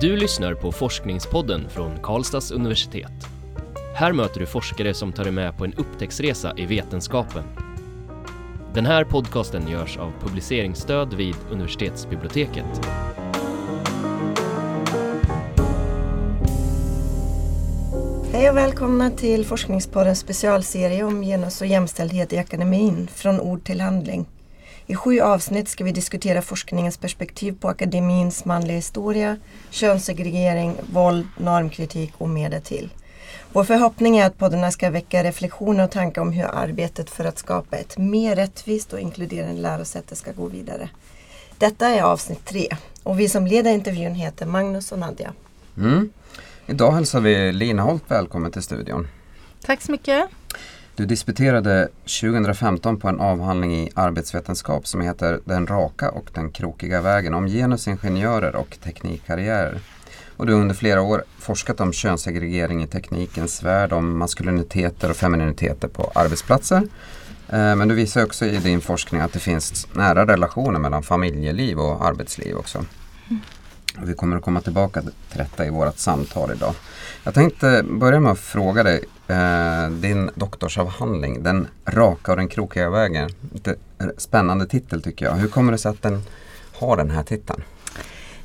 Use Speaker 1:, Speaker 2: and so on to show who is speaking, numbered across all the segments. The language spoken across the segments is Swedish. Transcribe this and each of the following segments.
Speaker 1: Du lyssnar på Forskningspodden från Karlstads universitet. Här möter du forskare som tar dig med på en upptäcktsresa i vetenskapen. Den här podcasten görs av publiceringsstöd vid universitetsbiblioteket.
Speaker 2: Hej och välkomna till Forskningspoddens specialserie om genus och jämställdhet i akademin, från ord till handling. I sju avsnitt ska vi diskutera forskningens perspektiv på akademins manliga historia, könssegregering, våld, normkritik och mer därtill. Vår förhoppning är att poddarna ska väcka reflektioner och tankar om hur arbetet för att skapa ett mer rättvist och inkluderande lärosäte ska gå vidare. Detta är avsnitt tre och vi som leder intervjun heter Magnus och Nadja.
Speaker 3: Mm. Idag hälsar vi Lina Holt välkommen till studion.
Speaker 4: Tack så mycket.
Speaker 3: Du disputerade 2015 på en avhandling i arbetsvetenskap som heter Den raka och den krokiga vägen om genusingenjörer och teknikkarriärer. Och du har under flera år forskat om könssegregering i teknikens värld, om maskuliniteter och femininiteter på arbetsplatser. Eh, men du visar också i din forskning att det finns nära relationer mellan familjeliv och arbetsliv också. Mm. Vi kommer att komma tillbaka till detta i vårt samtal idag. Jag tänkte börja med att fråga dig, eh, din doktorsavhandling, Den raka och den krokiga vägen. Lite spännande titel tycker jag. Hur kommer det sig att den har den här titeln?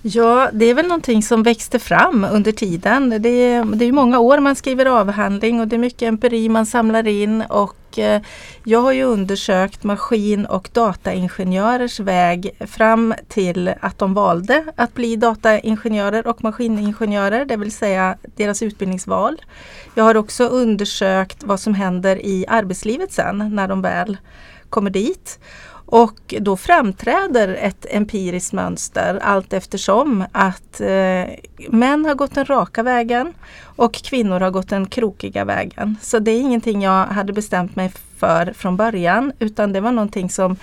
Speaker 4: Ja, det är väl någonting som växte fram under tiden. Det är, det är många år man skriver avhandling och det är mycket empiri man samlar in och Eh, jag har ju undersökt maskin och dataingenjörers väg fram till att de valde att bli dataingenjörer och maskiningenjörer, det vill säga deras utbildningsval. Jag har också undersökt vad som händer i arbetslivet sen när de väl kommer dit. Och då framträder ett empiriskt mönster allt eftersom att eh, män har gått den raka vägen och kvinnor har gått den krokiga vägen. Så det är ingenting jag hade bestämt mig för från början utan det var någonting som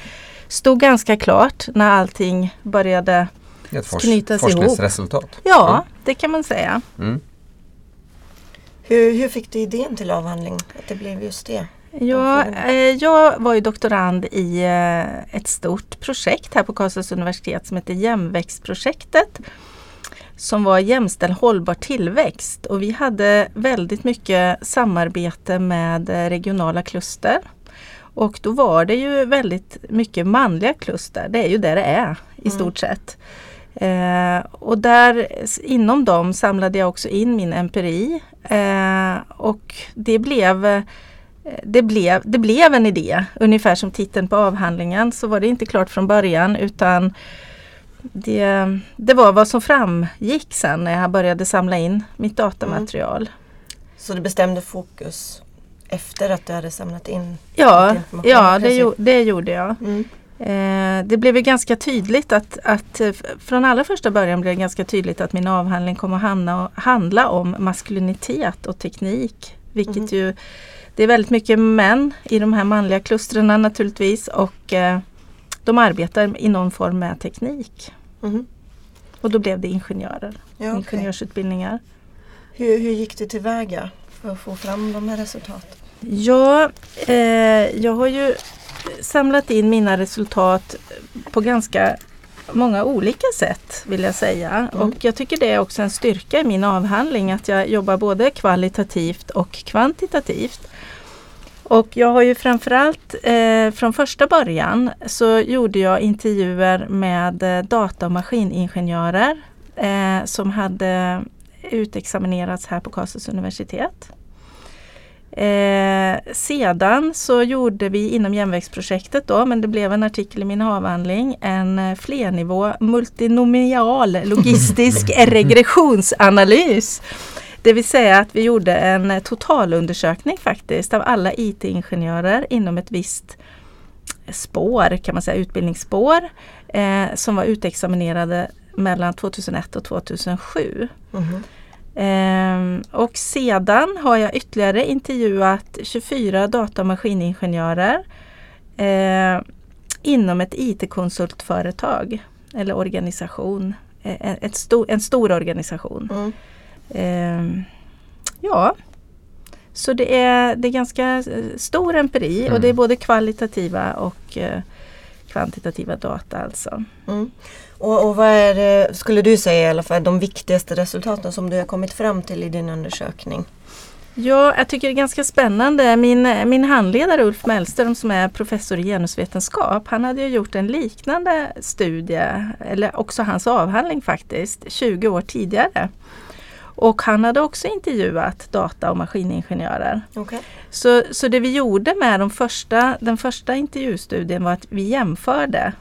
Speaker 4: stod ganska klart när allting började
Speaker 3: ett fors-
Speaker 4: Knytas ihop.
Speaker 3: forskningsresultat.
Speaker 4: Ja, det kan man säga.
Speaker 3: Mm.
Speaker 2: Hur, hur fick du idén till avhandling? Att det blev just det?
Speaker 4: Ja, eh, jag var ju doktorand i eh, ett stort projekt här på Karlstads universitet som heter Jämväxtprojektet. Som var jämställd hållbar tillväxt och vi hade väldigt mycket samarbete med eh, regionala kluster. Och då var det ju väldigt mycket manliga kluster. Det är ju där det är i
Speaker 2: Mm.
Speaker 4: stort sett. Eh, och där inom dem samlade jag också in min empiri. Eh, och det blev det blev, det blev en idé, ungefär som titeln på avhandlingen. Så var det inte klart från början utan det, det var vad som framgick sen när jag började samla in mitt datamaterial.
Speaker 2: Så du bestämde fokus efter att du hade samlat in
Speaker 4: Ja, ja det, gjo- det gjorde jag.
Speaker 2: Mm.
Speaker 4: Eh, det blev ju ganska tydligt att, att eh, från allra första början blev det ganska tydligt att min avhandling kommer att handla, handla om maskulinitet och teknik. Vilket
Speaker 2: Mhm.
Speaker 4: ju, det är väldigt mycket män i de här manliga klustren naturligtvis och eh, de arbetar i någon form med teknik.
Speaker 2: Mhm.
Speaker 4: Och då blev det ingenjörer,
Speaker 2: Ja, okej.
Speaker 4: ingenjörsutbildningar.
Speaker 2: hur, hur gick du tillväga för att få fram de här resultaten?
Speaker 4: Ja, eh, jag har ju samlat in mina resultat på ganska många olika sätt vill jag säga.
Speaker 2: Mm.
Speaker 4: Och jag tycker det är också en styrka i min avhandling att jag jobbar både kvalitativt och kvantitativt. Och jag har ju framförallt eh, från första början så gjorde jag intervjuer med eh, data och maskiningenjörer eh, som hade utexaminerats här på Karlstads universitet. Eh, sedan så gjorde vi inom jämväxtprojektet då, men det blev en artikel i min avhandling, en eh, flernivå multinomial logistisk regressionsanalys. Det vill säga att vi gjorde en eh, totalundersökning faktiskt av alla IT-ingenjörer inom ett visst spår, kan man säga, utbildningsspår eh, som var utexaminerade mellan 2001 och 2007.
Speaker 2: Mhm.
Speaker 4: Ehm, och sedan har jag ytterligare intervjuat 24 data och maskiningenjörer eh, inom ett IT-konsultföretag eller organisation. Eh, ett sto- en stor organisation.
Speaker 2: Mm.
Speaker 4: Ehm, ja, så det är, det är ganska eh, stor empiri och
Speaker 3: Mm.
Speaker 4: det är både kvalitativa och eh, kvantitativa data alltså.
Speaker 2: Mm. Och, och vad är det, skulle du säga i alla fall, de viktigaste resultaten som du har kommit fram till i din undersökning?
Speaker 4: Ja, jag tycker det är ganska spännande. Min, min handledare Ulf Mellström som är professor i genusvetenskap, han hade ju gjort en liknande studie, eller också hans avhandling faktiskt, 20 år tidigare. Och han hade också intervjuat data och maskiningenjörer.
Speaker 2: Okay.
Speaker 4: Så, så det vi gjorde med de första, den första intervjustudien var att vi jämförde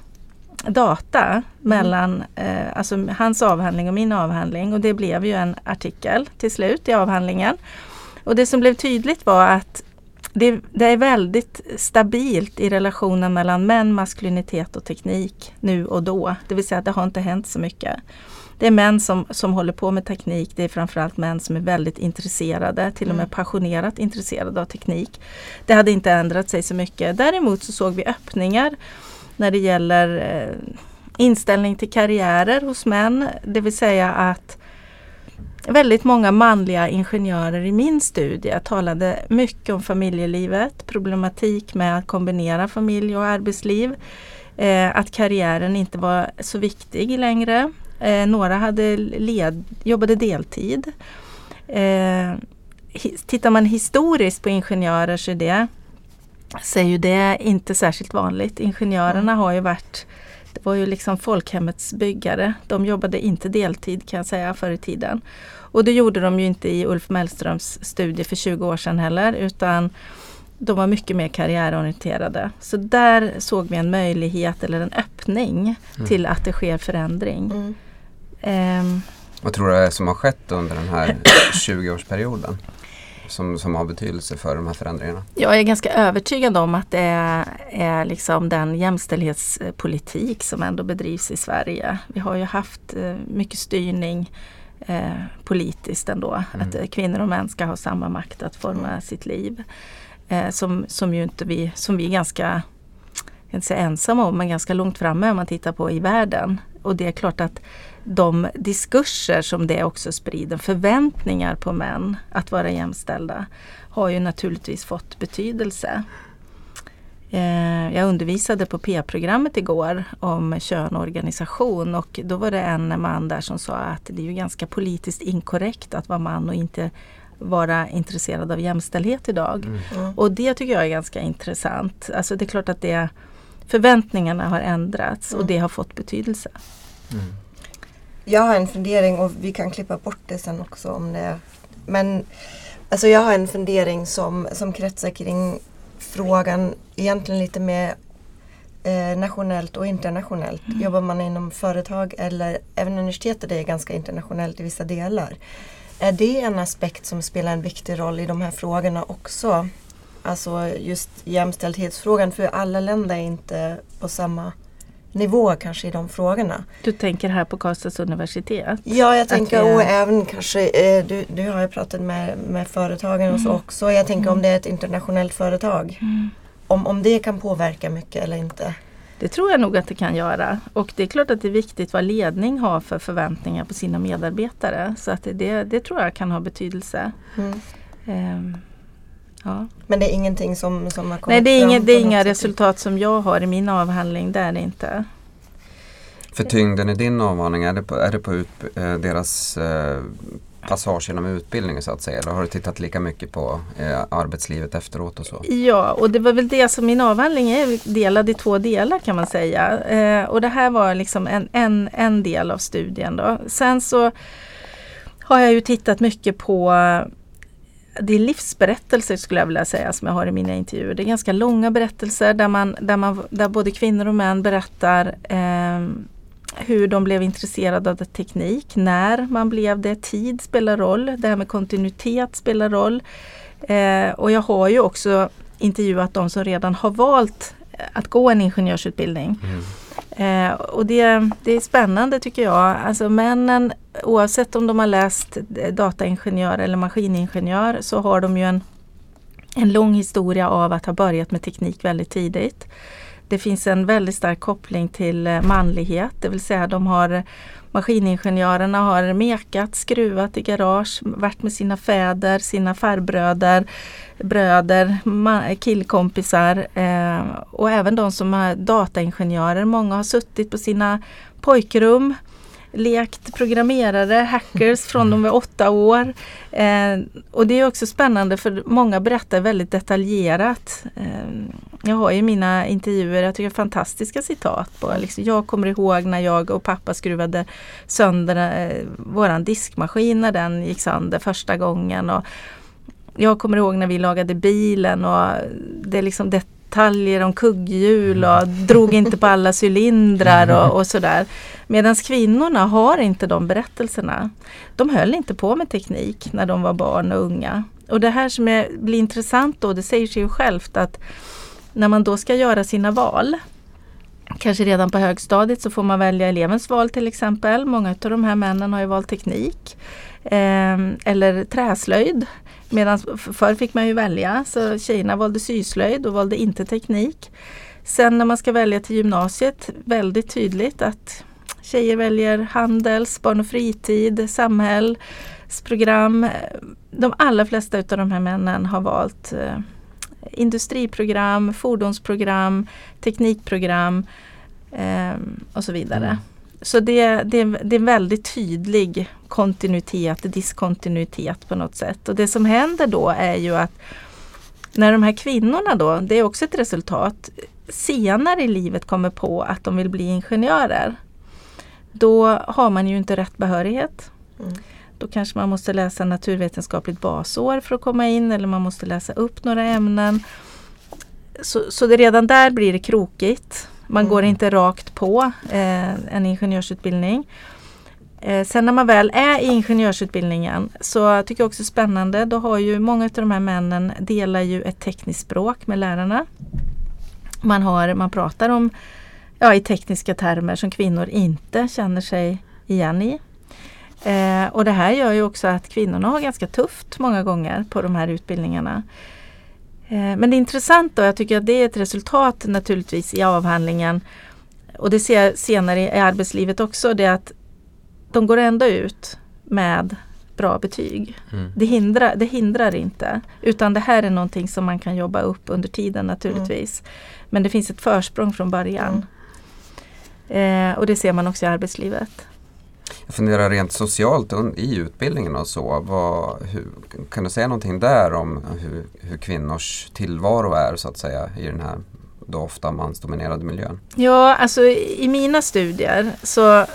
Speaker 4: data mellan eh, alltså hans avhandling och min avhandling och det blev ju en artikel till slut i avhandlingen. Och det som blev tydligt var att det, det, är väldigt stabilt i relationen mellan män, maskulinitet och teknik nu och då. Det vill säga att det har inte hänt så mycket. Det är män som, som håller på med teknik. Det är framförallt män som är väldigt intresserade, till och med mm. passionerat intresserade av teknik. Det hade inte ändrat sig så mycket. Däremot så såg vi öppningar när det gäller eh, inställning till karriärer hos män. Det vill säga att väldigt många manliga ingenjörer i min studie talade mycket om familjelivet, problematik med att kombinera familj och arbetsliv. Eh, att karriären inte var så viktig längre. Eh, några hade led, jobbade deltid. Eh, tittar man historiskt på ingenjörer så är det, så är ju det inte särskilt vanligt. Ingenjörerna har ju varit det var ju liksom folkhemmets byggare. De jobbade inte deltid kan jag säga förr i tiden. Och det gjorde de ju inte i Ulf Mellströms studie för 20 år sedan heller utan de var mycket mer karriärorienterade. Så där såg vi en möjlighet eller en öppning mm. till att det sker förändring. Mm.
Speaker 3: Um, Vad tror du är som har skett under den här 20-årsperioden? Som, som har betydelse för de här förändringarna?
Speaker 4: Jag är ganska övertygad om att det är, är liksom den jämställdhetspolitik som ändå bedrivs i Sverige. Vi har ju haft eh, mycket styrning eh, politiskt ändå. Mm. Att eh, kvinnor och män ska ha samma makt att forma mm. sitt liv. Eh, som, som, ju inte vi, som vi är ganska, jag inte säga ensamma om, men ganska långt framme om man tittar på i världen. Och det är klart att de diskurser som det också sprider, förväntningar på män att vara jämställda, har ju naturligtvis fått betydelse. Eh, jag undervisade på P-programmet igår om kön och organisation och då var det en man där som sa att det är ju ganska politiskt inkorrekt att vara man och inte vara intresserad av jämställdhet idag. Mm. Och det tycker jag är ganska intressant. Alltså det är klart att det, förväntningarna har ändrats mm. och det har fått betydelse. Mm.
Speaker 2: Jag har en fundering och vi kan klippa bort det sen också om det. Men alltså jag har en fundering som, som kretsar kring frågan egentligen lite mer eh, nationellt och internationellt. Mm. Jobbar man inom företag eller även universitetet är ganska internationellt i vissa delar. Är det en aspekt som spelar en viktig roll i de här frågorna också? Alltså just jämställdhetsfrågan för alla länder är inte på samma nivå kanske i de frågorna.
Speaker 4: Du tänker här på Karlstads universitet?
Speaker 2: Ja, jag tänker och även kanske, eh, du, du har ju pratat med, med företagen mm. och så mm. också. Jag tänker mm. om det är ett internationellt företag. Mm. Om, om det kan påverka mycket eller inte.
Speaker 4: Det tror jag nog att det kan göra. Och det är klart att det är viktigt vad ledning har för förväntningar på sina medarbetare. Så att det, det tror jag kan ha betydelse. Um,
Speaker 2: ja. Men det är ingenting som, som har kommit
Speaker 4: Nej, det är, inga, det är inga resultat som jag har i min avhandling. Det är det inte.
Speaker 3: För tyngden i din avhandling, är det på, är det på ut, eh, deras eh, passage genom utbildningen så att säga? Eller har du tittat lika mycket på eh, arbetslivet efteråt och så?
Speaker 4: Ja, och det var väl det som min avhandling är delad i två delar kan man säga. Eh, och det här var liksom en, en, en del av studien. Då. Sen så har jag ju tittat mycket på det är livsberättelser skulle jag vilja säga som jag har i mina intervjuer. Det är ganska långa berättelser där, man, där, man, där både kvinnor och män berättar eh, hur de blev intresserade av teknik, när man blev det. Tid spelar roll, det här med kontinuitet spelar roll. Eh, och jag har ju också intervjuat de som redan har valt att gå en ingenjörsutbildning. Mm. Eh, och det, det är spännande tycker jag. Alltså männen, oavsett om de har läst dataingenjör eller maskiningenjör så har de ju en, en lång historia av att ha börjat med teknik väldigt tidigt. Det finns en väldigt stark koppling till eh, manlighet, det vill säga de har Maskiningenjörerna har mekat, skruvat i garage, varit med sina fäder, sina farbröder, bröder, killkompisar eh, och även de som är dataingenjörer. Många har suttit på sina pojkrum lekt programmerare, hackers från de var åtta år. Eh, och det är också spännande för många berättar väldigt detaljerat. Eh, jag har ju mina intervjuer, jag tycker fantastiska citat på liksom, Jag kommer ihåg när jag och pappa skruvade sönder eh, våran diskmaskin när den gick sönder första gången. Och jag kommer ihåg när vi lagade bilen och det är liksom det detaljer om kugghjul och drog inte på alla cylindrar och, och sådär. Medan kvinnorna har inte de berättelserna. De höll inte på med teknik när de var barn och unga. Och det här som är, blir intressant då, det säger sig ju självt att när man då ska göra sina val Kanske redan på högstadiet så får man välja elevens val till exempel. Många av de här männen har ju valt teknik. Eh, eller träslöjd. Medan förr fick man ju välja, så tjejerna valde syslöjd och valde inte teknik. Sen när man ska välja till gymnasiet, väldigt tydligt att tjejer väljer handels, barn och fritid, samhällsprogram. De allra flesta av de här männen har valt eh, industriprogram, fordonsprogram, teknikprogram eh, och så vidare. Mm. Så det, det, det är en väldigt tydlig kontinuitet, diskontinuitet på något sätt. Och det som händer då är ju att när de här kvinnorna då, det är också ett resultat, senare i livet kommer på att de vill bli ingenjörer. Då har man ju inte rätt behörighet. Mm. Då kanske man måste läsa naturvetenskapligt basår för att komma in eller man måste läsa upp några ämnen. Så, så det redan där blir det krokigt. Man mm. går inte rakt på eh, en ingenjörsutbildning. Eh, sen när man väl är i ingenjörsutbildningen så tycker jag också spännande, då har ju många av de här männen delar ju ett tekniskt språk med lärarna. Man, har, man pratar om ja, i tekniska termer som kvinnor inte känner sig igen i. Eh, och det här gör ju också att kvinnorna har ganska tufft många gånger på de här utbildningarna. Eh, men det är intressant då, jag tycker att det är ett resultat naturligtvis i avhandlingen och det ser jag senare i arbetslivet också, det är att de går ändå ut med bra betyg. Mm. Det, hindrar, det hindrar inte utan det här är någonting som man kan jobba upp under tiden naturligtvis. Mm. Men det finns ett försprång från början. Mm. Eh, och det ser man också i arbetslivet.
Speaker 3: Jag funderar rent socialt i utbildningen och så. Vad, hur, kan du säga någonting där om hur, hur, kvinnors tillvaro är så att säga i den här då ofta mansdominerade miljön?
Speaker 4: Ja, alltså i mina studier så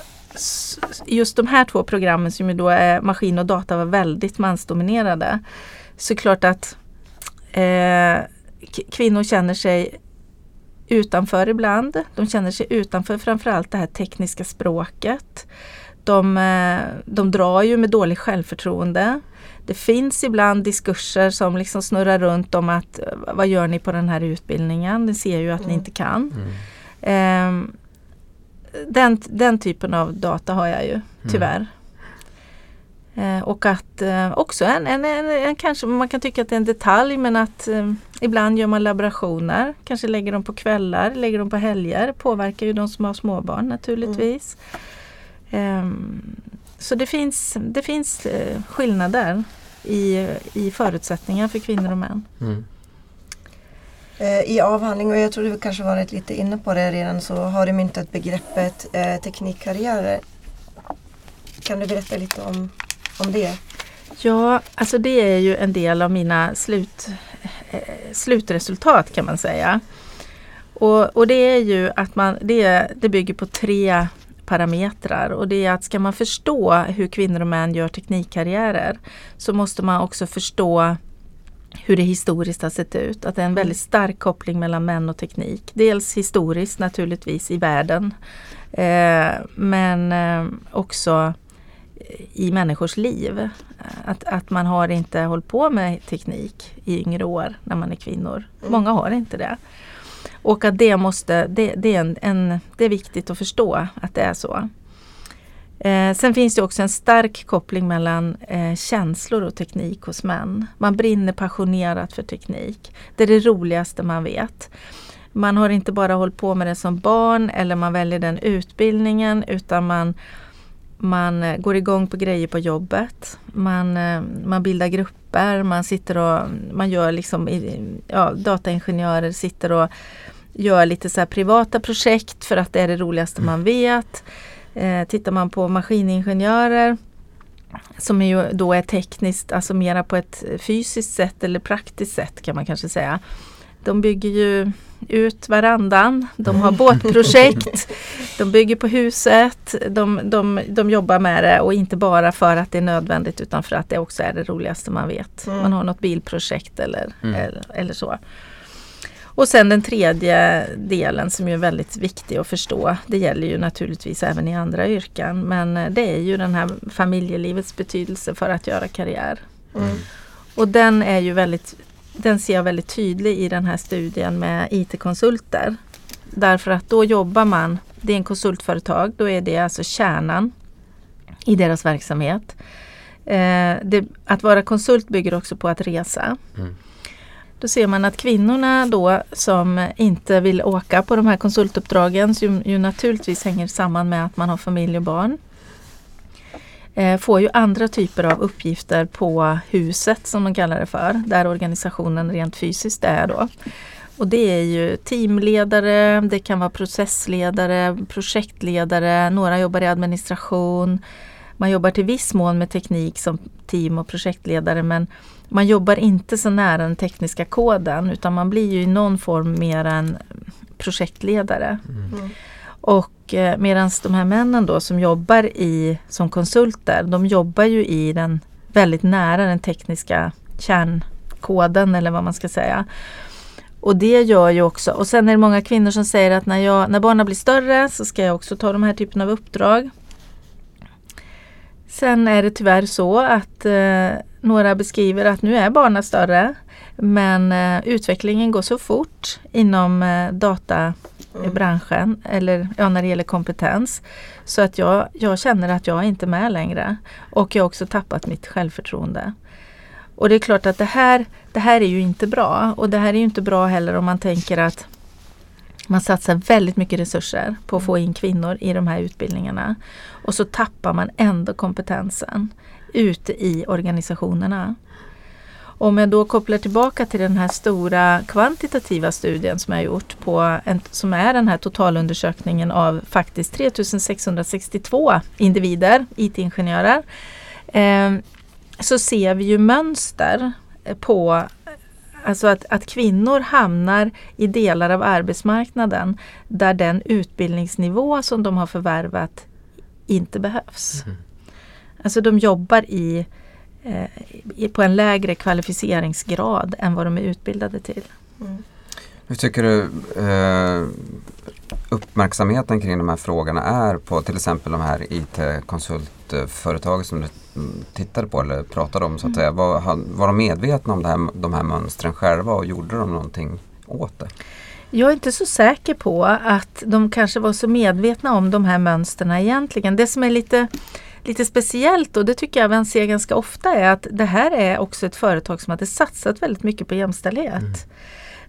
Speaker 4: just de här två programmen som ju då är maskin och data var väldigt mansdominerade. Så klart att eh, kvinnor känner sig utanför ibland. De känner sig utanför framförallt det här tekniska språket. De, eh, de drar ju med dåligt självförtroende. Det finns ibland diskurser som liksom snurrar runt om att eh, vad gör ni på den här utbildningen? Ni ser ju att mm. ni inte kan. Mm. Eh, den, den typen av data har jag ju mm. tyvärr. Eh, och att eh, också en, en, en, en, kanske man kan tycka att det är en detalj men att eh, ibland gör man laborationer, kanske lägger dem på kvällar, lägger dem på helger, påverkar ju de som har småbarn naturligtvis. Mm. så det finns, det finns eh, skillnader i, i förutsättningar för kvinnor och män. Mm.
Speaker 2: I avhandling, och jag tror du kanske varit lite inne på det redan, så har du myntat begreppet eh, teknikkarriärer. Kan du berätta lite om, om det?
Speaker 4: Ja, alltså det är ju en del av mina slut, eh, slutresultat kan man säga. Och, och det är ju att man, det, det bygger på tre parametrar och det är att ska man förstå hur kvinnor och män gör teknikkarriärer så måste man också förstå hur det historiskt har sett ut. Att det är en väldigt stark koppling mellan män och teknik. Dels historiskt naturligtvis i världen eh, men eh, också i människors liv. Att, att man har inte hållit på med teknik i yngre år när man är kvinnor. Mm. Många har inte det. Och att det måste, det, det är, en, en, det är viktigt att förstå att det är så. Eh, sen finns det också en stark koppling mellan eh, känslor och teknik hos män. Man brinner passionerat för teknik. Det är det roligaste man vet. Man har inte bara hållit på med det som barn eller man väljer den utbildningen utan man man eh, går igång på grejer på jobbet. Man, eh, man bildar grupper, man sitter och man gör liksom, ja, dataingenjörer sitter och gör lite så privata projekt för att det är det roligaste man vet. Eh, tittar man på maskiningenjörer som är ju då är tekniskt, alltså mera på ett fysiskt sätt eller praktiskt sätt kan man kanske säga. De bygger ju ut varandan, de har båtprojekt, de bygger på huset, de, de, de jobbar med det och inte bara för att det är nödvändigt utan för att det också är det roligaste man vet. Mm. Man har något bilprojekt eller, mm. eller, eller så. Och sen den tredje delen som är väldigt viktig att förstå. Det gäller ju naturligtvis även i andra yrken. Men det är ju den här familjelivets betydelse för att göra karriär. Mm. Och den är ju väldigt den ser jag väldigt tydlig i den här studien med IT-konsulter. Därför att då jobbar man, det är en konsultföretag, då är det alltså kärnan i deras verksamhet. Eh, det, att vara konsult bygger också på att resa. Mm. Då ser man att kvinnorna då som inte vill åka på de här konsultuppdragen, som ju naturligtvis hänger samman med att man har familj och barn, får ju andra typer av uppgifter på huset som man kallar det för, där organisationen rent fysiskt är då. Och det är ju teamledare, det kan vara processledare, projektledare, några jobbar i administration. Man jobbar till viss mån med teknik som team och projektledare men man jobbar inte så nära den tekniska koden utan man blir ju i någon form mer en projektledare. Mm. Och eh, medan de här männen då som jobbar i, som konsulter, de jobbar ju i den väldigt nära den tekniska kärnkoden eller vad man ska säga. Och det gör ju också, och sen är det många kvinnor som säger att när, jag, när barnen blir större så ska jag också ta de här typen av uppdrag. Sen är det tyvärr så att eh, några beskriver att nu är barnen större men eh, utvecklingen går så fort inom eh, databranschen mm. eller ja, när det gäller kompetens. Så att jag, jag känner att jag är inte med längre. Och jag har också tappat mitt självförtroende. Och det är klart att det här, det här är ju inte bra. Och det här är inte bra heller om man tänker att man satsar väldigt mycket resurser på att få in kvinnor i de här utbildningarna. Och så tappar man ändå kompetensen ute i organisationerna. Om jag då kopplar tillbaka till den här stora kvantitativa studien som jag har gjort på en, som är den här totalundersökningen av faktiskt 3662 individer, IT-ingenjörer. Eh, så ser vi ju mönster på Alltså att, att kvinnor hamnar i delar av arbetsmarknaden där den utbildningsnivå som de har förvärvat inte behövs. Mm. Alltså de jobbar i, eh, på en lägre kvalificeringsgrad än vad de är utbildade till. Mm.
Speaker 3: Hur tycker du eh, uppmärksamheten kring de här frågorna är på till exempel de här IT-konsultföretag som du tittade på eller pratade om? Så att mm. säga. Var, var de medvetna om det här, de här mönstren själva och gjorde de någonting åt det?
Speaker 4: Jag är inte så säker på att de kanske var så medvetna om de här mönstren egentligen. Det som är lite lite speciellt och det tycker jag man ser ganska ofta är att det här är också ett företag som hade satsat väldigt mycket på jämställdhet. Mm.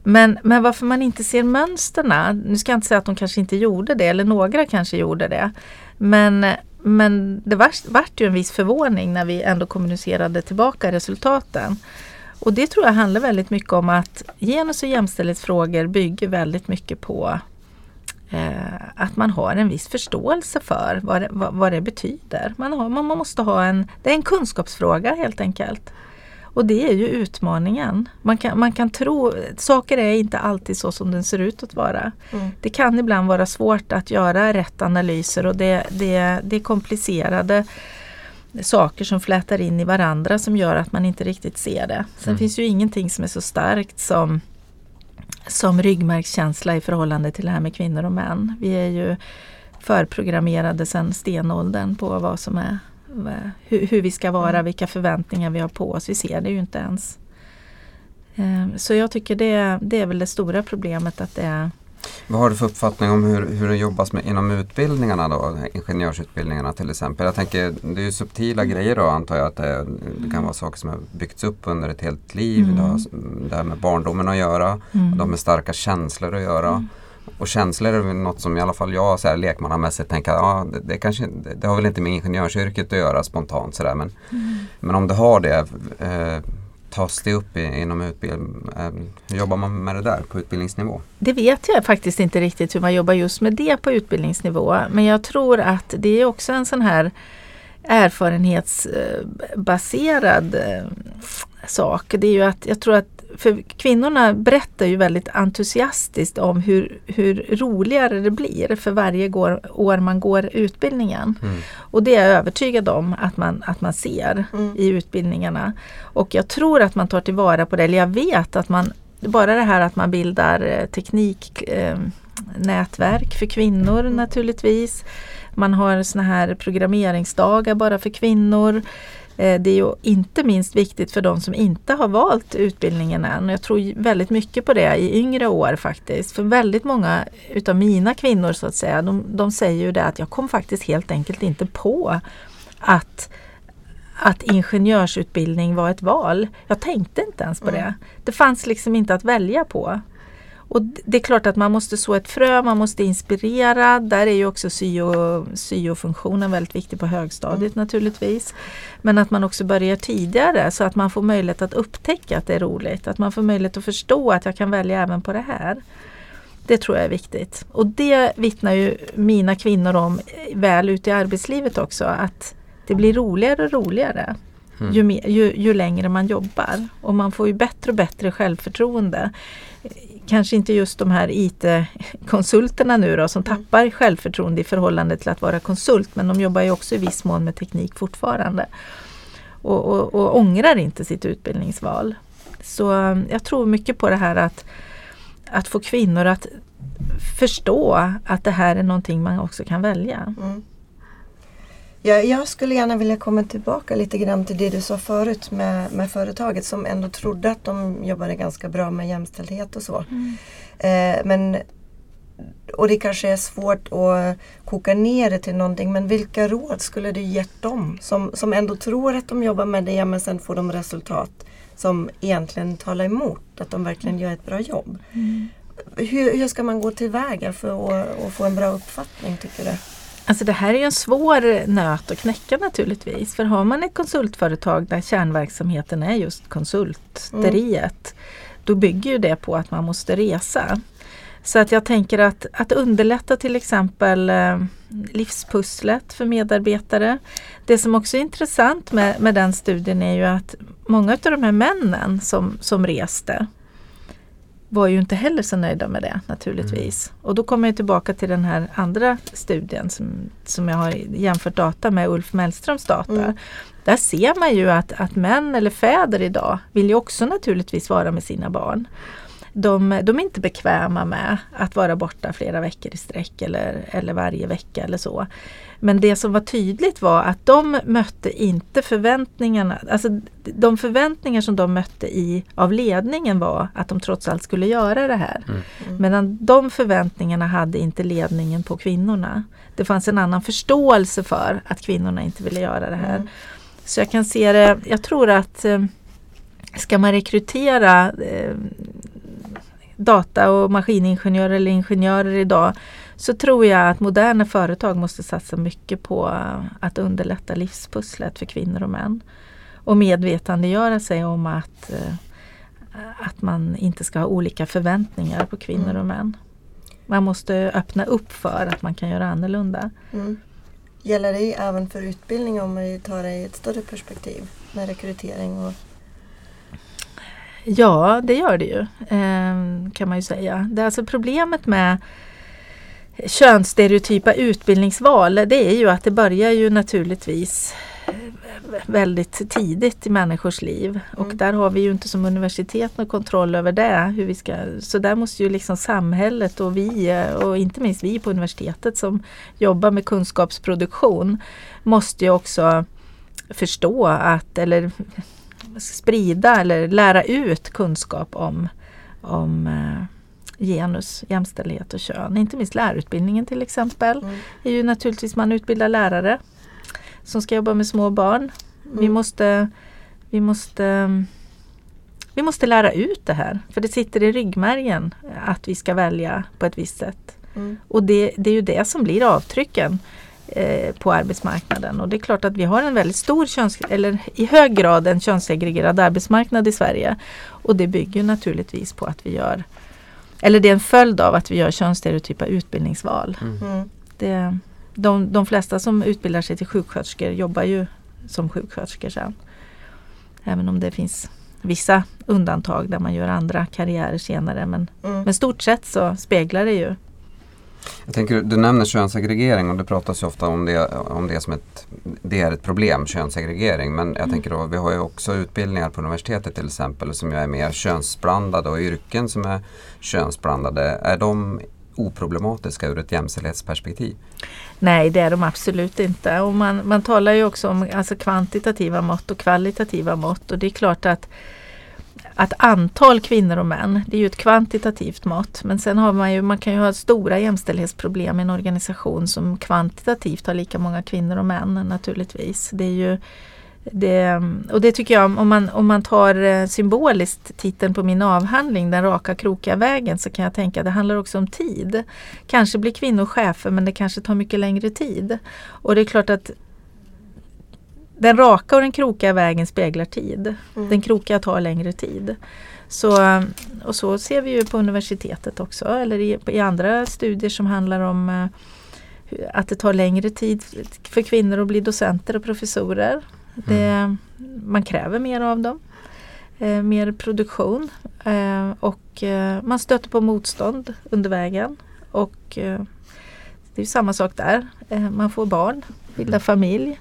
Speaker 4: Men, men varför man inte ser mönsterna, nu ska jag inte säga att de kanske inte gjorde det eller några kanske gjorde det. Men, men det vart var ju en viss förvåning när vi ändå kommunicerade tillbaka resultaten. Och det tror jag handlar väldigt mycket om att genus och jämställdhetsfrågor bygger väldigt mycket på att man har en viss förståelse för vad det, vad, vad det betyder. Man, har, man måste ha en, det är en kunskapsfråga helt enkelt. Och det är ju utmaningen. Man kan, man kan tro, saker är inte alltid så som den ser ut att vara. Mm. Det kan ibland vara svårt att göra rätt analyser och det, det, det är komplicerade saker som flätar in i varandra som gör att man inte riktigt ser det. Sen mm. finns ju ingenting som är så starkt som som ryggmärgskänsla i förhållande till det här med kvinnor och män. Vi är ju förprogrammerade sedan stenåldern på vad som är hur, hur vi ska vara, mm. vilka förväntningar vi har på oss. Vi ser det ju inte ens. Ehm, så jag tycker det, det är väl det stora problemet att det är
Speaker 3: vad har du för uppfattning om hur, hur det jobbas med inom utbildningarna då? Ingenjörsutbildningarna till exempel. Jag tänker, det är ju subtila mm. grejer då antar jag att det, det, kan vara saker som har byggts upp under ett helt liv. Mm. Det har det har med barndomen att göra. Mm. Har med starka känslor att göra. Och känslor är väl något som i alla fall jag så här lekmannamässigt tänker, ja det, det, kanske, det, det har väl inte med ingenjörsyrket att göra spontant sådär men,
Speaker 4: Mm.
Speaker 3: men om det har det, eh, tas det upp i, inom utbildning? Hur jobbar man med det där på utbildningsnivå?
Speaker 4: Det vet jag faktiskt inte riktigt hur man jobbar just med det på utbildningsnivå. Men jag tror att det är också en sån här erfarenhetsbaserad sak. Det är ju att jag tror att för kvinnorna berättar ju väldigt entusiastiskt om hur, hur roligare det blir för varje går, år man går utbildningen.
Speaker 3: Mm.
Speaker 4: Och det är jag övertygad om att man, att man ser
Speaker 2: Mm.
Speaker 4: i utbildningarna. Och jag tror att man tar tillvara på det, eller jag vet att man, bara det här att man bildar eh, tekniknätverk eh, nätverk för kvinnor naturligtvis. Man har såna här programmeringsdagar bara för kvinnor. Eh, Det är ju inte minst viktigt för de som inte har valt utbildningen än. Jag tror väldigt mycket på det i yngre år faktiskt. För väldigt många utav mina kvinnor så att säga, de, de säger ju det att jag kom faktiskt helt enkelt inte på att att ingenjörsutbildning var ett val. Jag tänkte inte ens på det. Det fanns liksom inte att välja på. Och det är klart att man måste så ett frö, man måste inspirera. Där är ju också syo, syofunktionen väldigt viktig på högstadiet naturligtvis. Men att man också börjar tidigare så att man får möjlighet att upptäcka att det är roligt. Att man får möjlighet att förstå att jag kan välja även på det här. Det tror jag är viktigt. Och det vittnar ju mina kvinnor om eh, väl ute i arbetslivet också. Att det blir roligare och roligare
Speaker 3: Mm.
Speaker 4: ju, mer, ju, ju längre man jobbar. Och man får ju bättre och bättre självförtroende. Kanske inte just de här IT-konsulterna nu då som tappar självförtroende i förhållande till att vara konsult. Men de jobbar ju också i viss mån med teknik fortfarande. Och, och, och ångrar inte sitt utbildningsval. Så eh, jag tror mycket på det här att, att få kvinnor att förstå att det här är någonting man också kan välja.
Speaker 2: Mm. Jag, jag skulle gärna vilja komma tillbaka lite grann till det du sa förut med, med företaget som ändå trodde att de jobbade ganska bra med jämställdhet och så. Eh, men, och det kanske är svårt att koka ner det till någonting men vilka råd skulle du gett dem som, som ändå tror att de jobbar med det men sen får de resultat som egentligen talar emot att de verkligen gör ett bra jobb. Hur, hur ska man gå tillväga för att, att få en bra uppfattning tycker du?
Speaker 4: Alltså det här är en svår nöt att knäcka naturligtvis. För har man ett konsultföretag där kärnverksamheten är just konsulteriet. Då bygger ju det på att man måste resa. Så att jag tänker att, att underlätta till exempel eh, livspusslet för medarbetare. Det som också är intressant med, med den studien är ju att många av de här männen som, som reste var ju inte heller så nöjda med det naturligtvis. Och då kommer jag tillbaka till den här andra studien som, som jag har jämfört data med, Ulf Mellströms data.
Speaker 2: Mm.
Speaker 4: Där ser man ju att, att män eller fäder idag vill ju också naturligtvis vara med sina barn. De, de är inte bekväma med att vara borta flera veckor i sträck eller, eller varje vecka eller så. Men det som var tydligt var att de mötte inte förväntningarna, alltså de förväntningar som de mötte i, av ledningen var att de trots allt skulle göra det här.
Speaker 3: Mm.
Speaker 4: Medan de förväntningarna hade inte ledningen på kvinnorna. Det fanns en annan förståelse för att kvinnorna inte ville göra det här.
Speaker 2: Mm.
Speaker 4: Så jag kan se det, jag tror att eh, ska man rekrytera eh, data och maskiningenjörer eller ingenjörer idag så tror jag att moderna företag måste satsa mycket på att underlätta livspusslet för kvinnor och män. Och medvetandegöra sig om att, eh, att man inte ska ha olika förväntningar på kvinnor
Speaker 2: Mm.
Speaker 4: och män. Man måste öppna upp för att man kan göra annorlunda.
Speaker 2: Mm. Gäller det även för utbildning om vi tar det i ett större perspektiv med rekrytering? Och,
Speaker 4: Ja, det gör det ju eh, kan man ju säga. Det är alltså problemet med könsstereotypa utbildningsval det är ju att det börjar ju naturligtvis väldigt tidigt i människors liv. Och
Speaker 2: Mm.
Speaker 4: där har vi ju inte som universitet någon kontroll över det. Hur vi ska, så där måste ju liksom samhället och vi och inte minst vi på universitetet som jobbar med kunskapsproduktion måste ju också förstå att, eller sprida eller lära ut kunskap om, om eh, genus, jämställdhet och kön. Inte minst lärarutbildningen till exempel.
Speaker 2: mm.
Speaker 4: är ju naturligtvis man utbildar lärare som ska jobba med små barn. Vi
Speaker 2: Mm.
Speaker 4: måste, vi måste vi måste lära ut det här. För det sitter i ryggmärgen att vi ska välja på ett visst sätt.
Speaker 2: Mm.
Speaker 4: Och det, det är ju det som blir avtrycken eh, på arbetsmarknaden. Och det är klart att vi har en väldigt stor köns eller i hög grad en könssegregerad arbetsmarknad i Sverige. Och det bygger naturligtvis på att vi gör eller det är en följd av att vi gör könsstereotypa utbildningsval.
Speaker 2: Mm.
Speaker 4: Det, de, de flesta som utbildar sig till sjuksköterskor jobbar ju som sjuksköterskor sen. Även om det finns vissa undantag där man gör andra karriärer senare. Men,
Speaker 2: Mm.
Speaker 4: men stort sett så speglar det ju.
Speaker 3: Jag tänker, du nämner könssegregering och det pratas ju ofta om det, om det som ett, det är ett problem, könssegregering. Men jag tänker då, vi har ju också utbildningar på universitetet till exempel som ju är mer könsblandade och yrken som är könsblandade. Är de oproblematiska ur ett jämställdhetsperspektiv?
Speaker 4: Nej, det är de absolut inte. Och man, man talar ju också om alltså, kvantitativa mått och kvalitativa mått. Och det är klart att, att antal kvinnor och män, det är ju ett kvantitativt mått. Men sen har man ju, man kan ju ha stora jämställdhetsproblem i en organisation som kvantitativt har lika många kvinnor och män naturligtvis. Det är ju det, och det tycker jag, om man, om man tar eh, symboliskt titeln på min avhandling, Den raka krokiga vägen, så kan jag tänka att det handlar också om tid. Kanske blir kvinnor chefer men det kanske tar mycket längre tid. Och det är klart att den raka och den krokiga vägen speglar tid.
Speaker 2: Mm.
Speaker 4: Den krokiga tar längre tid. Så, och så ser vi ju på universitetet också eller i, i andra studier som handlar om eh, att det tar längre tid för kvinnor att bli docenter och professorer. Det, man kräver mer av dem. Eh, mer produktion eh, och eh, man stöter på motstånd under vägen. Och eh, det är samma sak där. Eh, man får barn, bildar familj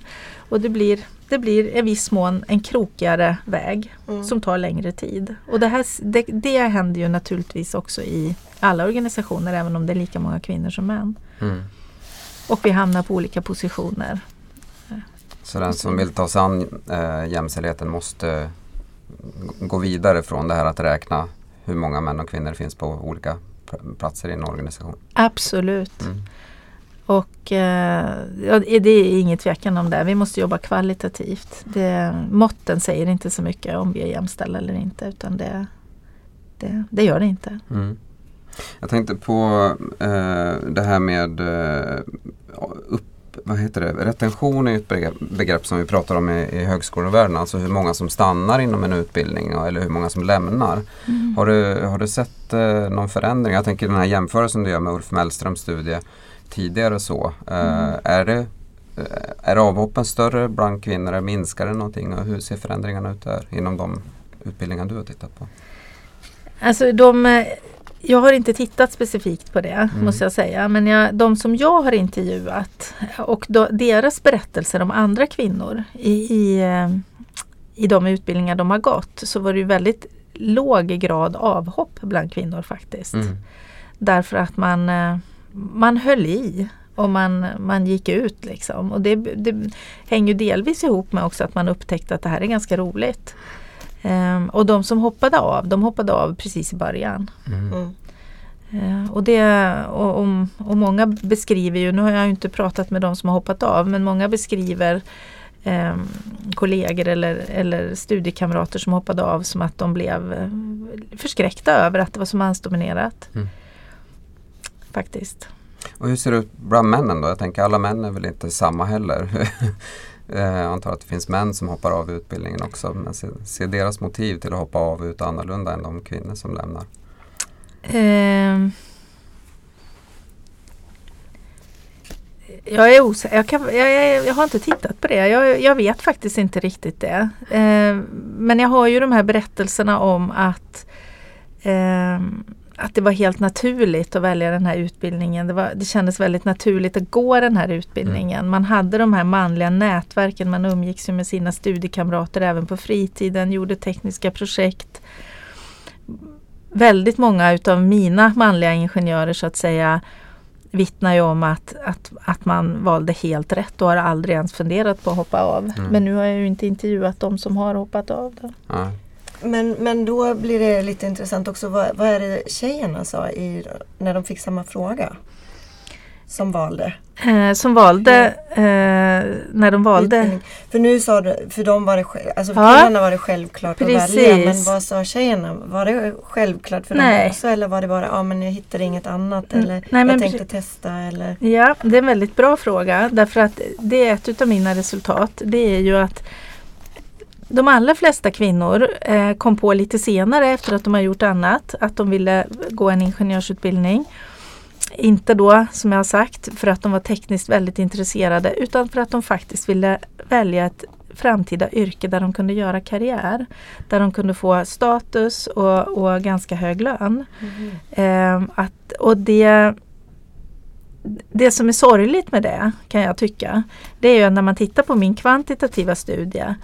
Speaker 4: och det blir, det blir i viss mån en krokigare väg
Speaker 2: Mm.
Speaker 4: som tar längre tid. Och det, här, det, det händer ju naturligtvis också i alla organisationer även om det är lika många kvinnor som män.
Speaker 3: Mm.
Speaker 4: Och vi hamnar på olika positioner.
Speaker 3: Så den som vill ta sig an eh, jämställdheten måste gå vidare från det här att räkna hur många män och kvinnor finns på olika platser i en organisation.
Speaker 4: Absolut.
Speaker 3: Mm.
Speaker 4: Och eh, det är inget tvekan om det. Vi måste jobba kvalitativt. Det, måtten säger inte så mycket om vi är jämställda eller inte utan det, det, det gör det inte.
Speaker 3: Mm. Jag tänkte på eh, det här med eh, upp, vad heter det? retention är ett begrepp, begrepp som vi pratar om i, i högskolevärlden. Alltså hur många som stannar inom en utbildning eller hur många som lämnar. Har, du, har du sett eh, någon förändring? Jag tänker den här jämförelsen du gör med Ulf Mellströms studie tidigare så. Eh, är, det, eh, är avhoppen större bland kvinnor? Minskar det någonting? Och hur ser förändringarna ut där inom de utbildningar du har tittat på?
Speaker 4: Alltså de, eh, jag har inte tittat specifikt på det måste jag säga. Men jag, de som jag har intervjuat och då, deras berättelser om andra kvinnor i, i, i de utbildningar de har gått så var det ju väldigt låg grad avhopp bland kvinnor faktiskt.
Speaker 3: Mm.
Speaker 4: Därför att man, man höll i och man, man gick ut. Liksom. Och det, det hänger ju delvis ihop med också att man upptäckte att det här är ganska roligt. Ehm, och de som hoppade av, de hoppade av precis i början.
Speaker 2: Mm.
Speaker 4: Eh, och, det, och, och, och många beskriver ju, nu har jag ju inte pratat med de som har hoppat av, men många beskriver eh, kollegor eller, eller studiekamrater som hoppade av som att de blev eh, förskräckta över att det var så mansdominerat.
Speaker 3: Mm.
Speaker 4: Faktiskt.
Speaker 3: Och hur ser det ut bland männen då? Jag tänker alla män är väl inte samma heller. Eh, Jag antar att det finns män som hoppar av utbildningen också. Men ser, ser deras motiv till att hoppa av ut annorlunda än de kvinnor som lämnar?
Speaker 4: Ehm. jag är osäker. Jag, kan, jag, jag, jag har inte tittat på det. Jag, jag vet faktiskt inte riktigt det. Ehm, men jag har ju de här berättelserna om att ehm, att det var helt naturligt att välja den här utbildningen. Det, var, det kändes väldigt naturligt att gå den här utbildningen. Man hade de här manliga nätverken. Man umgicks med sina studiekamrater även på fritiden, gjorde tekniska projekt väldigt många utav mina manliga ingenjörer så att säga vittnar ju om att, att, att man valde helt rätt och har aldrig ens funderat på att hoppa av.
Speaker 3: Mm.
Speaker 4: Men nu har jag ju inte intervjuat de som har hoppat av. Då.
Speaker 3: Ja.
Speaker 2: Men, men då blir det lite intressant också. Vad, vad är det tjejerna sa i, när de fick samma fråga? som valde?
Speaker 4: Eh, som valde, eh, när de valde.
Speaker 2: För nu sa du, för dem var det, alltså för
Speaker 4: Ja.
Speaker 2: killarna var det självklart att
Speaker 4: Precis.
Speaker 2: välja. Men vad sa tjejerna? Var det självklart för
Speaker 4: Nej.
Speaker 2: dem också? Eller var det bara, ja men jag hittade inget annat
Speaker 4: Mm,
Speaker 2: eller
Speaker 4: nej, men
Speaker 2: jag tänkte testa eller?
Speaker 4: Ja, det är en väldigt bra fråga därför att det är ett av mina resultat. Det är ju att de allra flesta kvinnor eh, kom på lite senare efter att de har gjort annat att de ville gå en ingenjörsutbildning. Inte då, som jag har sagt, för att de var tekniskt väldigt intresserade utan för att de faktiskt ville välja ett framtida yrke där de kunde göra karriär. Där de kunde få status och, och ganska hög lön. Eh, att, och det, det som är sorgligt med det kan jag tycka, det är ju när man tittar på min kvantitativa studie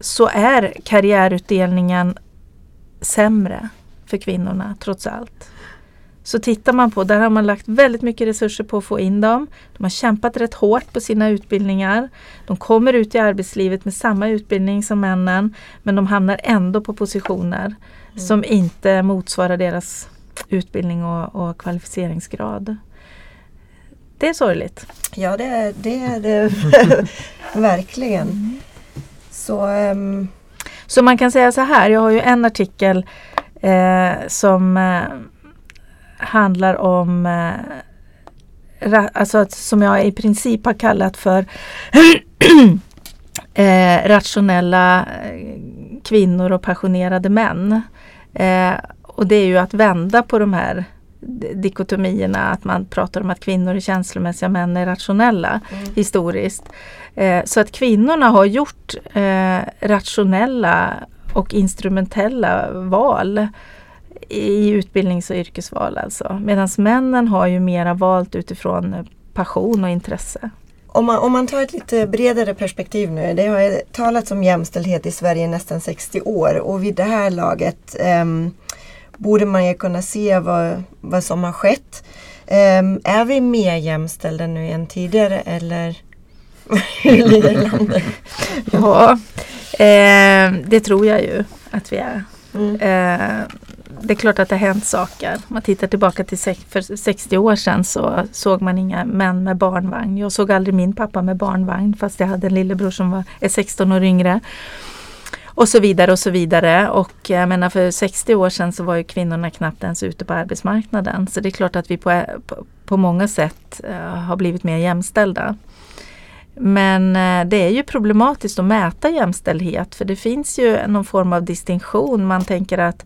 Speaker 4: så är karriärutdelningen sämre för kvinnorna trots allt. Så tittar man på, där har man lagt väldigt mycket resurser på att få in dem. De har kämpat rätt hårt på sina utbildningar. De kommer ut i arbetslivet med samma utbildning som männen men de hamnar ändå på positioner som inte motsvarar deras utbildning och, och kvalificeringsgrad. Det är sorgligt.
Speaker 2: Ja det är det, det verkligen.
Speaker 4: Mm.
Speaker 2: Så um...
Speaker 4: Så man kan säga så här, jag har ju en artikel eh, som eh, handlar om eh, ra, alltså att, som jag i princip har kallat för eh, rationella eh, kvinnor och passionerade män. Eh, och det är ju att vända på de här dikotomierna, att man pratar om att kvinnor är känslomässiga, män är rationella historiskt. Eh, så att kvinnorna har gjort eh, rationella och instrumentella val i utbildnings och yrkesval alltså. Medan männen har ju mera valt utifrån eh, passion och intresse.
Speaker 2: Om man, om man tar ett lite bredare perspektiv nu. Det har talats om jämställdhet i Sverige i nästan 60 år och vid det här laget ehm, borde man ju kunna se vad, vad som har skett. Ehm, är vi mer jämställda nu än tidigare eller hur ligger landet?
Speaker 4: Ja, eh, det tror jag ju att vi är.
Speaker 2: Mm.
Speaker 4: Eh, det är klart att det har hänt saker. Om man tittar tillbaka till sex, för 60 år sedan så såg man inga män med barnvagn. Jag såg aldrig min pappa med barnvagn fast jag hade en lillebror som var, är 16 år yngre. Och så vidare och så vidare. Och jag menar för 60 år sedan så var ju kvinnorna knappt ens ute på arbetsmarknaden. Så det är klart att vi på, på, många sätt har blivit mer jämställda. Men det är ju problematiskt att mäta jämställdhet för det finns ju någon form av distinktion. Man tänker att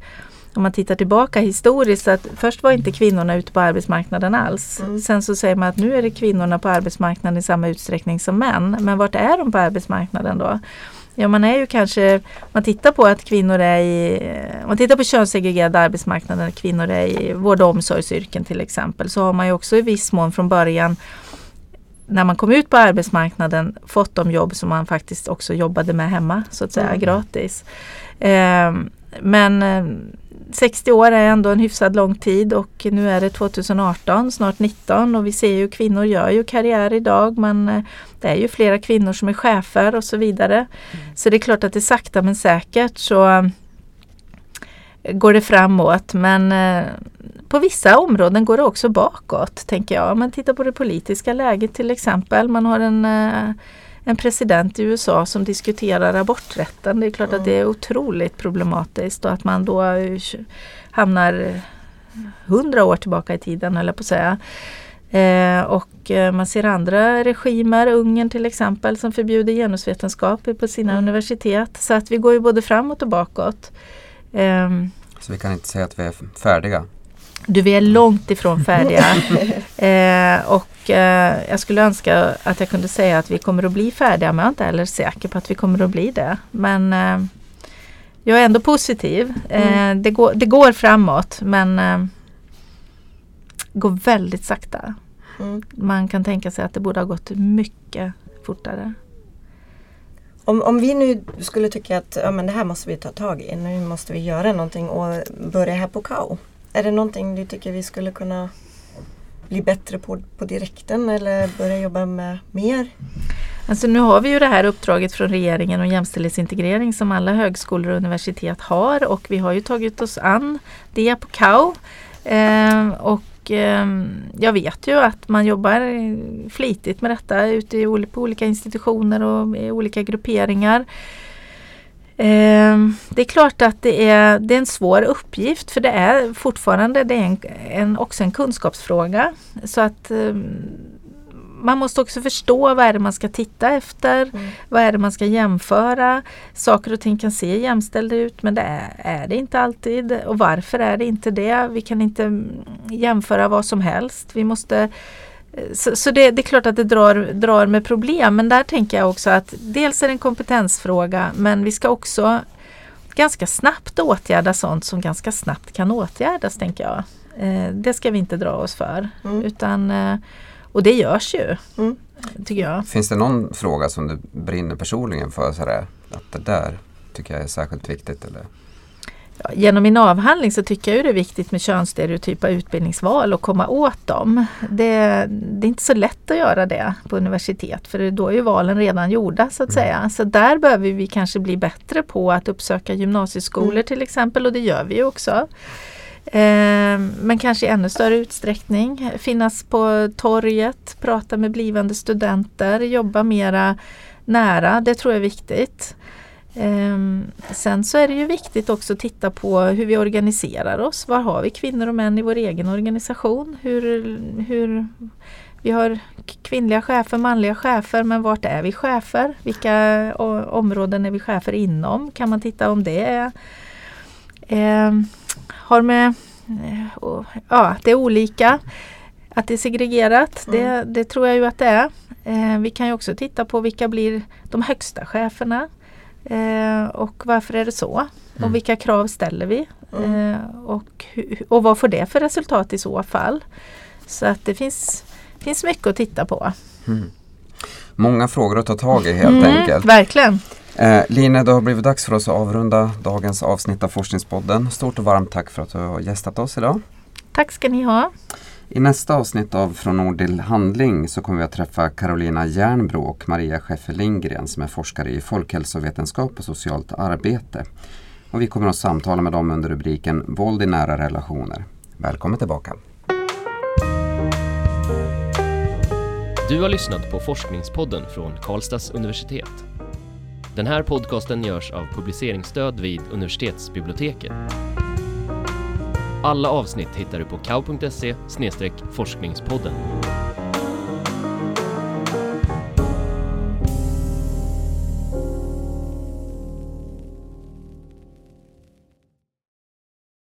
Speaker 4: om man tittar tillbaka historiskt att först var inte kvinnorna ute på arbetsmarknaden alls.
Speaker 2: Mm.
Speaker 4: Sen så säger man att nu är det kvinnorna på arbetsmarknaden i samma utsträckning som män. Men vart är de på arbetsmarknaden då? Ja man är ju kanske, man tittar på att kvinnor är i, om man tittar på könssegregerade arbetsmarknaden, att kvinnor är i vård och omsorgsyrken till exempel, så har man ju också i viss mån från början när man kom ut på arbetsmarknaden fått de jobb som man faktiskt också jobbade med hemma så att säga
Speaker 2: Mm.
Speaker 4: gratis. Ehm, men eh, 60 år är ändå en hyfsad lång tid och nu är det 2018, snart 19 och vi ser ju kvinnor gör ju karriär idag men eh, det är ju flera kvinnor som är chefer och så vidare. Så det är klart att det sakta men säkert så eh, går det framåt men eh, på vissa områden går det också bakåt tänker jag. Om man tittar på det politiska läget till exempel. Man har en, en president i USA som diskuterar aborträtten. Det är klart att det är otroligt problematiskt och att man då eh, hamnar hundra år tillbaka i tiden eller på att säga. Eh, och eh, man ser andra regimer, Ungern till exempel, som förbjuder genusvetenskap på sina
Speaker 2: Mm.
Speaker 4: universitet. Så att vi går ju både framåt och bakåt. Ehm,
Speaker 3: Så vi kan inte säga att vi är färdiga.
Speaker 4: Du, vi är långt ifrån färdiga. eh, och eh, jag skulle önska att jag kunde säga att vi kommer att bli färdiga, men jag är inte heller säker på att vi kommer att bli det. Men eh, jag är ändå positiv. Eh, det, går, det går framåt, men eh, går väldigt sakta.
Speaker 2: Mm.
Speaker 4: Man kan tänka sig att det borde ha gått mycket fortare.
Speaker 2: Om, om vi nu skulle tycka att ja, men det här måste vi ta tag i, nu måste vi göra någonting och börja här på KAO. Är det någonting du tycker vi skulle kunna bli bättre på, på direkten eller börja jobba med mer?
Speaker 4: Alltså nu har vi ju det här uppdraget från regeringen och jämställdhetsintegrering som alla högskolor och universitet har och vi har ju tagit oss an det på KAU. Eh, och och eh, jag vet ju att man jobbar flitigt med detta ute i, på olika institutioner och i olika grupperingar. Eh, det är klart att det är, det är en svår uppgift för det är fortfarande det är en, en också en kunskapsfråga. Så att eh, man måste också förstå vad är det man ska titta efter. Mm. Vad är det man ska jämföra. Saker och ting kan se jämställda ut men det är, är, det inte alltid. Och varför är det inte det? Vi kan inte jämföra vad som helst. Vi måste så, så det, det, är klart att det drar, drar med problem men där tänker jag också att dels är det en kompetensfråga men vi ska också ganska snabbt åtgärda sånt som ganska snabbt kan åtgärdas tänker jag. Eh, det ska vi inte dra oss för. Mm. Utan, eh, och det görs ju. Mm. Tycker jag.
Speaker 3: Finns det någon fråga som du brinner personligen för? Sådär, att det där tycker jag är särskilt viktigt? Eller?
Speaker 4: Genom min avhandling så tycker jag det är viktigt med könsstereotypa utbildningsval och komma åt dem. Det, det, är inte så lätt att göra det på universitet för då är ju valen redan gjorda så att mm. säga. Så där behöver vi kanske bli bättre på att uppsöka gymnasieskolor mm. till exempel och det gör vi ju också. Eh, men kanske i ännu större utsträckning finnas på torget, prata med blivande studenter, jobba mera nära. Det tror jag är viktigt. Um, sen så är det ju viktigt också att titta på hur vi organiserar oss. Var har vi kvinnor och män i vår egen organisation? Hur, hur, vi har kvinnliga chefer, manliga chefer, men vart är vi chefer? Vilka områden är vi chefer inom? Kan man titta om det är eh, har med, eh, ja det är olika. Att det är segregerat, mm. det, det, tror jag ju att det är. Eh, vi kan ju också titta på vilka blir de högsta cheferna. Eh, och varför är det så? Mm. Och vilka krav ställer vi? Mm. Eh, och, och vad får det för resultat i så fall? Så att det finns, finns mycket att titta på. Mm.
Speaker 3: Många frågor att ta tag i helt mm, enkelt.
Speaker 4: Verkligen.
Speaker 3: Eh, Line, det har blivit dags för oss att avrunda dagens avsnitt av Forskningspodden. Stort och varmt tack för att du har gästat oss idag.
Speaker 4: Tack ska ni ha.
Speaker 3: I nästa avsnitt av Från ord till handling så kommer vi att träffa Carolina Järnbro och Maria Scheffer Lindgren som är forskare i folkhälsovetenskap och socialt arbete. Och vi kommer att samtala med dem under rubriken Våld i nära relationer. Välkommen tillbaka!
Speaker 1: Du har lyssnat på Forskningspodden från Karlstads universitet. Den här podcasten görs av publiceringsstöd vid universitetsbiblioteket. Alla avsnitt hittar du på kau.se forskningspodden.